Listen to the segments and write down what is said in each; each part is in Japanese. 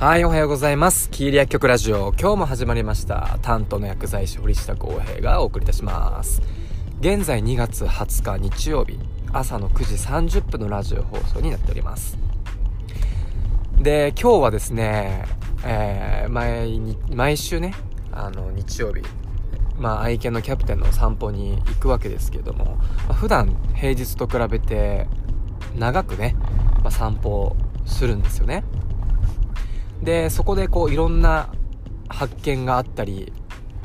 はい、おはようございます。キーリ薬局ラジオ。今日も始まりました。担当の薬剤師堀下康平がお送りいたします。現在2月20日日曜日、朝の9時30分のラジオ放送になっております。で、今日はですね、えー、毎に、毎週ね、あの、日曜日、まあ、愛犬のキャプテンの散歩に行くわけですけども、まあ、普段平日と比べて長くね、まあ、散歩するんですよね。でそこでこういろんな発見があったり、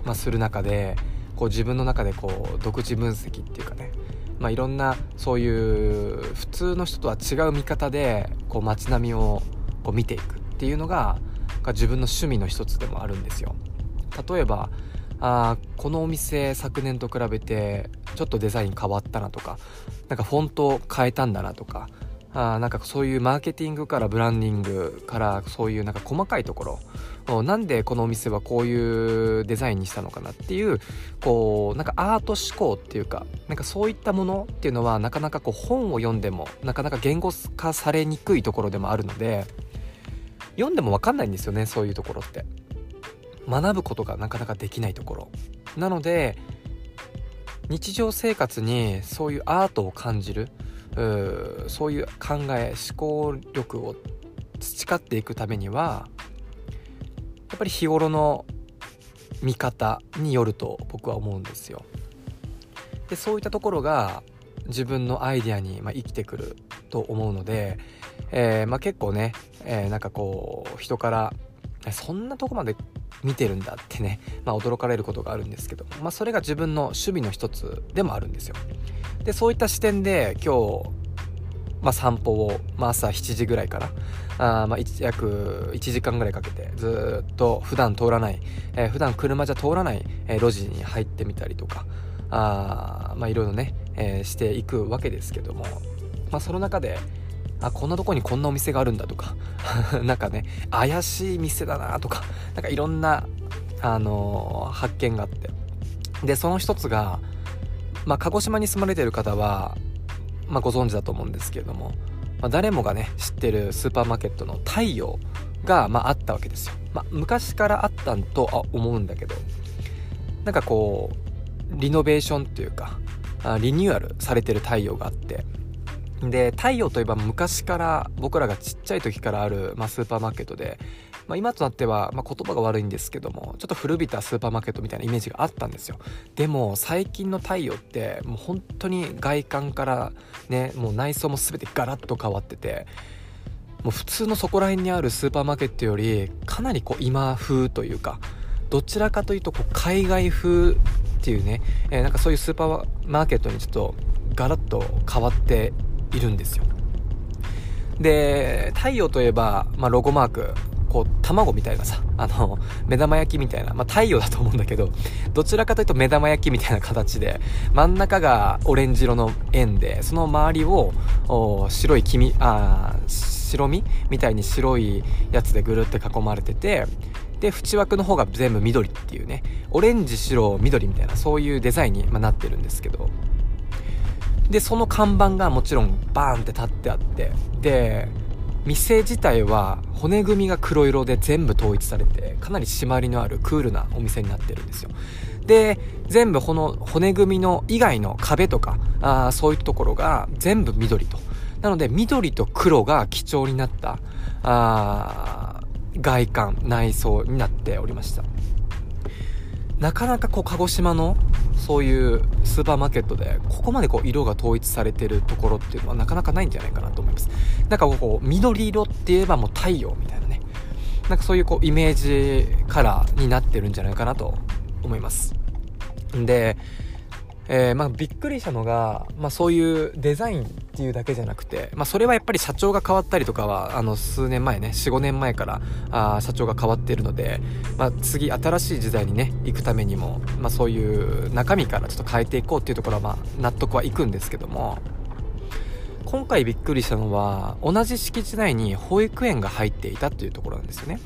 まあ、する中でこう自分の中でこう独自分析っていうかね、まあ、いろんなそういう普通の人とは違う見方でこう街並みをこう見ていくっていうのが自分の趣味の一つでもあるんですよ。例えばあこのお店昨年と比べてちょっとデザイン変わったなとかなんかフォント変えたんだなとかあなんかそういうマーケティングからブランディングからそういうなんか細かいところ。なんでこのお店はこういうデザインにしたのかなっていうこうなんかアート思考っていうかなんかそういったものっていうのはなかなかこう本を読んでもなかなか言語化されにくいところでもあるので読んでも分かんないんですよねそういうところって。学ぶことがなかなかできないところ。なので日常生活にそういうアートを感じるうそういう考え思考力を培っていくためにはやっぱり日頃の見方によると僕は思うんですよ。でそういったところが自分のアイデアに、まあ、生きてくると思うので、えー、まあ、結構ね、えー、なんかこう人からそんなとこまで見てるんだってね、まあ、驚かれることがあるんですけど、まあ、それが自分の趣味の一つでもあるんですよ。でそういった視点で今日、まあ、散歩を、まあ、朝7時ぐらいからあ、まあ、約1時間ぐらいかけてずっと普段通らない、えー、普段車じゃ通らない、えー、路地に入ってみたりとかあ、まあ、いろいろね、えー、していくわけですけども、まあ、その中であこんなとこにこんなお店があるんだとか。なんかね怪しい店だなとか。なんかいろんな、あのー、発見があって。でその一つがまあ、鹿児島に住まれてる方は、まあ、ご存知だと思うんですけれども、まあ、誰もがね知ってるスーパーマーケットの太陽が、まあ、あったわけですよ、まあ、昔からあったんとは思うんだけど。なんかこうリノベーションっていうかリニューアルされてる太陽があって。で太陽といえば昔から僕らがちっちゃい時からある、まあ、スーパーマーケットで、まあ、今となっては、まあ、言葉が悪いんですけどもちょっと古びたスーパーマーケットみたいなイメージがあったんですよ。でも最近の太陽ってもう本当に外観からねもう内装も全てガラッと変わっててもう普通のそこら辺にあるスーパーマーケットよりかなりこう今風というかどちらかというとこう海外風っていうね、えー、なんかそういうスーパーマーケットにちょっとガラッと変わっているんですよ。で太陽といえば、まあ、ロゴマークこう卵みたいなさあの目玉焼きみたいな、まあ、太陽だと思うんだけどどちらかというと目玉焼きみたいな形で真ん中がオレンジ色の円でその周りを白い黄身あ白身みたいに白いやつでぐるって囲まれててで縁枠の方が全部緑っていうねオレンジ白緑みたいなそういうデザインに、まなってるんですけど。でその看板がもちろんバーンって立ってあってで店自体は骨組みが黒色で全部統一されてかなり締まりのあるクールなお店になってるんですよ。で全部この骨組みの以外の壁とかあそういうところが全部緑と。なので緑と黒が基調になったあ外観内装になっておりました。なかなかこう鹿児島のそういうスーパーマーケットでここまでこう色が統一されてるところっていうのはなかなかないんじゃないかなと思います。なんかこう緑色って言えばもう太陽みたいなね。なんかそういうこうイメージカラーになってるんじゃないかなと思います。でえー、まあ、びっくりしたのが、まあ、そういうデザインっていうだけじゃなくて、まあ、それはやっぱり社長が変わったりとかはあの数年前ね45年前からあ社長が変わっているので、まあ、次新しい時代にね行くためにも、まあ、そういう中身からちょっと変えていこうっていうところは、まあ、納得はいくんですけども今回びっくりしたのは同じ敷地内に保育園が入っていたっていうところなんですよね。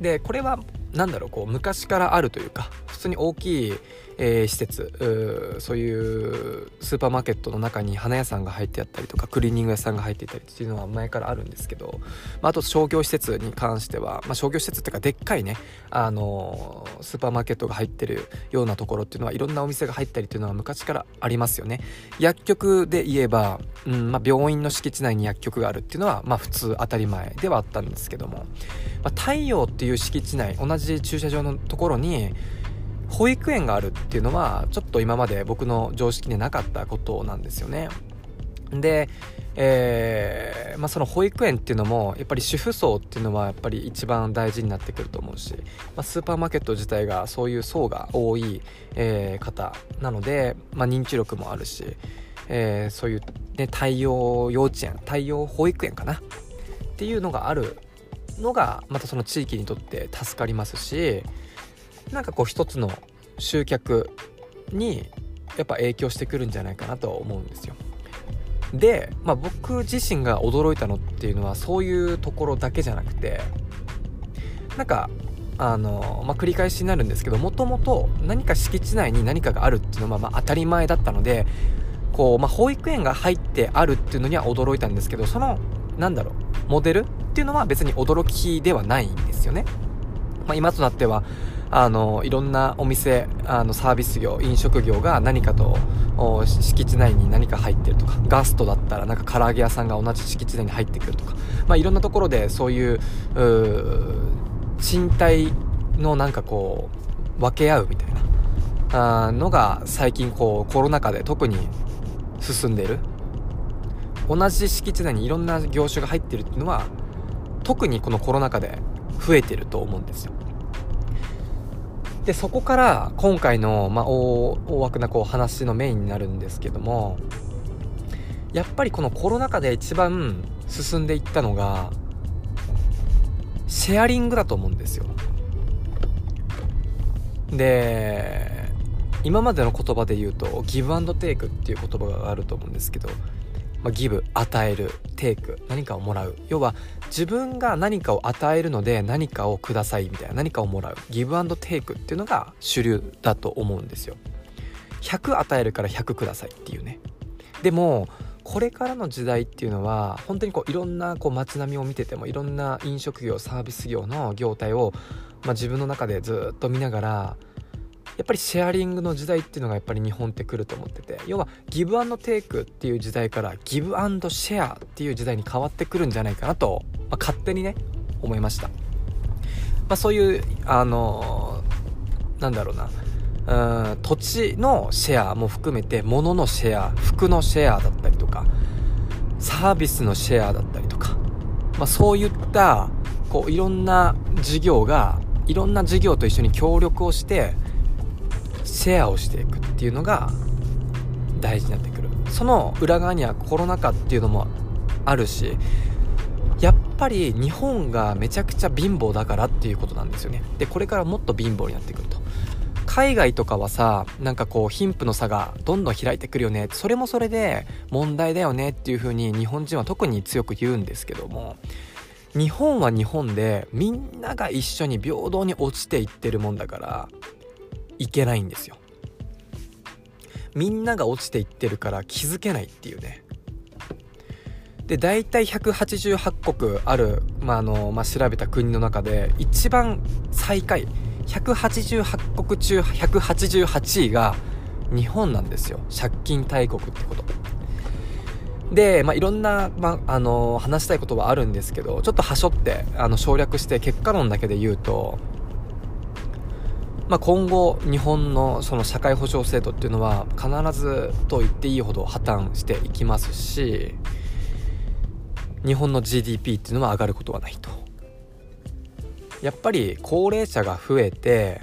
でこれは何だろうこう昔からあるというか普通に大きいえー、施設そういうスーパーマーケットの中に花屋さんが入ってあったりとかクリーニング屋さんが入っていたりっていうのは前からあるんですけど、まあ、あと商業施設に関しては、まあ、商業施設っていうかでっかいね、あのー、スーパーマーケットが入ってるようなところっていうのはいろんなお店が入ったりっていうのは昔からありますよね。薬局で言えば、うんまあ、病院の敷地内に薬局があるっていうのは、まあ、普通当たり前ではあったんですけども、まあ、太陽っていう敷地内同じ駐車場のところに保育園があるっていうのはちょっと今まで僕の常識でなかったことなんですよね。で、えー、まあ、その保育園っていうのもやっぱり主婦層っていうのはやっぱり一番大事になってくると思うし、まあ、スーパーマーケット自体がそういう層が多い、えー、方なので、まあ、認知力もあるし、えー、そういう、ね、太陽幼稚園太陽保育園かな。っていうのがあるのがまたその地域にとって助かりますしなんかこう一つの集客にやっぱ影響してくるんじゃないかなとは思うんですよ。で、まあ、僕自身が驚いたのっていうのはそういうところだけじゃなくてなんかあの、まあ、繰り返しになるんですけどもともと何か敷地内に何かがあるっていうのはまあ当たり前だったのでこう、まあ、保育園が入ってあるっていうのには驚いたんですけどそのなんだろうモデルっていうのは別に驚きではないんですよね、まあ、今となってはあのいろんなお店あのサービス業飲食業が何かと敷地内に何か入ってるとかガストだったらなんか唐揚げ屋さんが同じ敷地内に入ってくるとか、まあ、いろんなところでそういう賃貸のなんかこう分け合うみたいなあのが最近こうコロナ禍で特に進んでる。同じ敷地内にいろんな業種が入ってるっていうのは特にこのコロナ禍で増えてると思うんですよ。でそこから今回の、まあ、大大枠なこう話のメインになるんですけどもやっぱりこのコロナ禍で一番進んでいったのがシェアリングだと思うんですよ。で今までの言葉で言うとギブアンドテイクっていう言葉があると思うんですけどまあ、ギブ与えるテイク何かをもらう。要は自分が何かを与えるので何かをくださいみたいな何かをもらう。ギブアンドテイクっていうのが主流だと思うんですよ。100与えるから100くださいっていうね。でもこれからの時代っていうのは本当にこういろんなこう街並みを見ててもいろんな飲食業サービス業の業態を、まあ、自分の中でずっと見ながらやっぱりシェアリングの時代っていうのがやっぱり日本って来ると思ってて要はギブアンドテイクっていう時代からギブアンドシェアっていう時代に変わってくるんじゃないかなと、まあ、勝手にね思いました、まあ、そういうあのー、なんだろうなうん土地のシェアも含めて物のシェア服のシェアだったりとかサービスのシェアだったりとか、まあ、そういったこういろんな事業がいろんな事業と一緒に協力をしてシェアをしていくっていうのが大事になってくる。その裏側にはコロナ禍っていうのもあるしやっぱり日本がめちゃくちゃ貧乏だからっていうことなんですよね。でこれからもっと貧乏になってくると。海外とかはさなんかこう貧富の差がどんどん開いてくるよね。それもそれで問題だよねっていう風に日本人は特に強く言うんですけども日本は日本でみんなが一緒に平等に落ちていってるもんだからいけないんですよ。みんなが落ちていってるから気づけないっていうね。で大体188国ある、まあのまあ、調べた国の中で一番最下位188国中188位が日本なんですよ。借金大国ってこと。で、まあ、いろんな、まあ、あの話したいことはあるんですけどちょっとはしょってあの省略して結果論だけで言うとまあ、今後日本のその社会保障制度っていうのは必ずと言っていいほど破綻していきますし日本の GDP っていうのは上がることはないと。やっぱり高齢者が増えて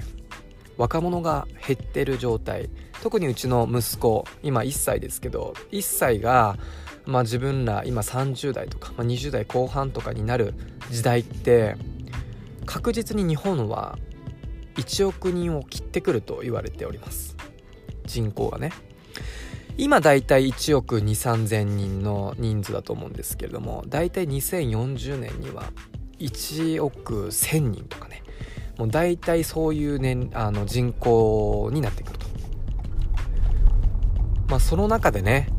若者が減ってる状態。特にうちの息子今1歳ですけど1歳が、まあ、自分ら今30代とか、まあ、20代後半とかになる時代って確実に日本は1億人を切ってくると言われております。人口がね。今だいたい1億2 3 0 0 0人の人数だと思うんですけれどもだいたい2040年には1億1000人とかね。もう大体そういう、ね、あの人口になってくると。まあその中でね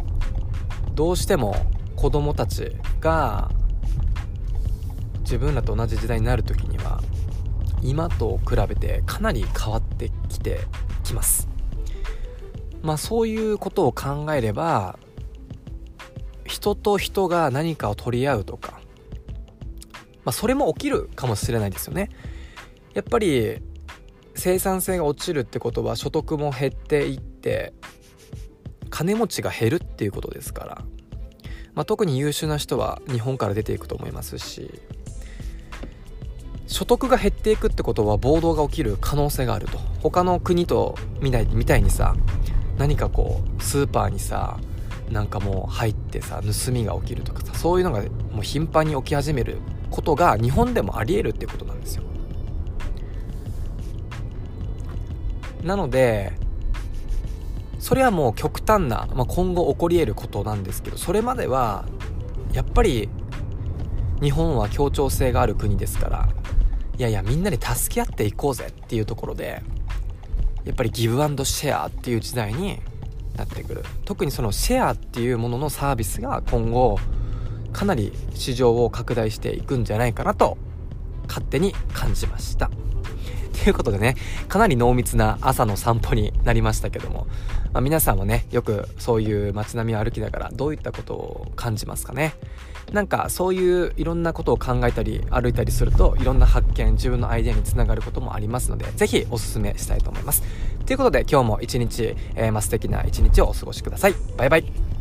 どうしても子供たちが自分らと同じ時代になる時には今と比べてかなり変わってきてきます。まあそういうことを考えれば人と人が何かを取り合うとか、まあ、それも起きるかもしれないですよね。やっぱり生産性が落ちるってことは所得も減っていって金持ちが減るっていうことですから、まあ、特に優秀な人は日本から出ていくと思いますし所得が減っていくってことは暴動が起きる可能性があると。他の国とみたいみたいにさ何かこうスーパーにさなんかもう入ってさ盗みが起きるとかさそういうのがもう頻繁に起き始めることが日本でもありえるってことなんですよ。なのでそれはもう極端な、まあ、今後起こり得ることなんですけどそれまではやっぱり日本は協調性がある国ですからいやいやみんなで助け合っていこうぜっていうところでやっぱりギブアンドシェアっていう時代になってくる。特にそのシェアっていうもののサービスが今後かなり市場を拡大していくんじゃないかなと勝手に感じました。ということでね、かなり濃密な朝の散歩になりましたけども、まあ、皆さんもね、よくそういう街並みを歩きながらどういったことを感じますかね。なんかそういういろんなことを考えたり歩いたりするといろんな発見、自分のアイデアにつながることもありますので、ぜひおすすめしたいと思います。ということで今日も一日、えー、まあ、素敵な一日をお過ごしください。バイバイ。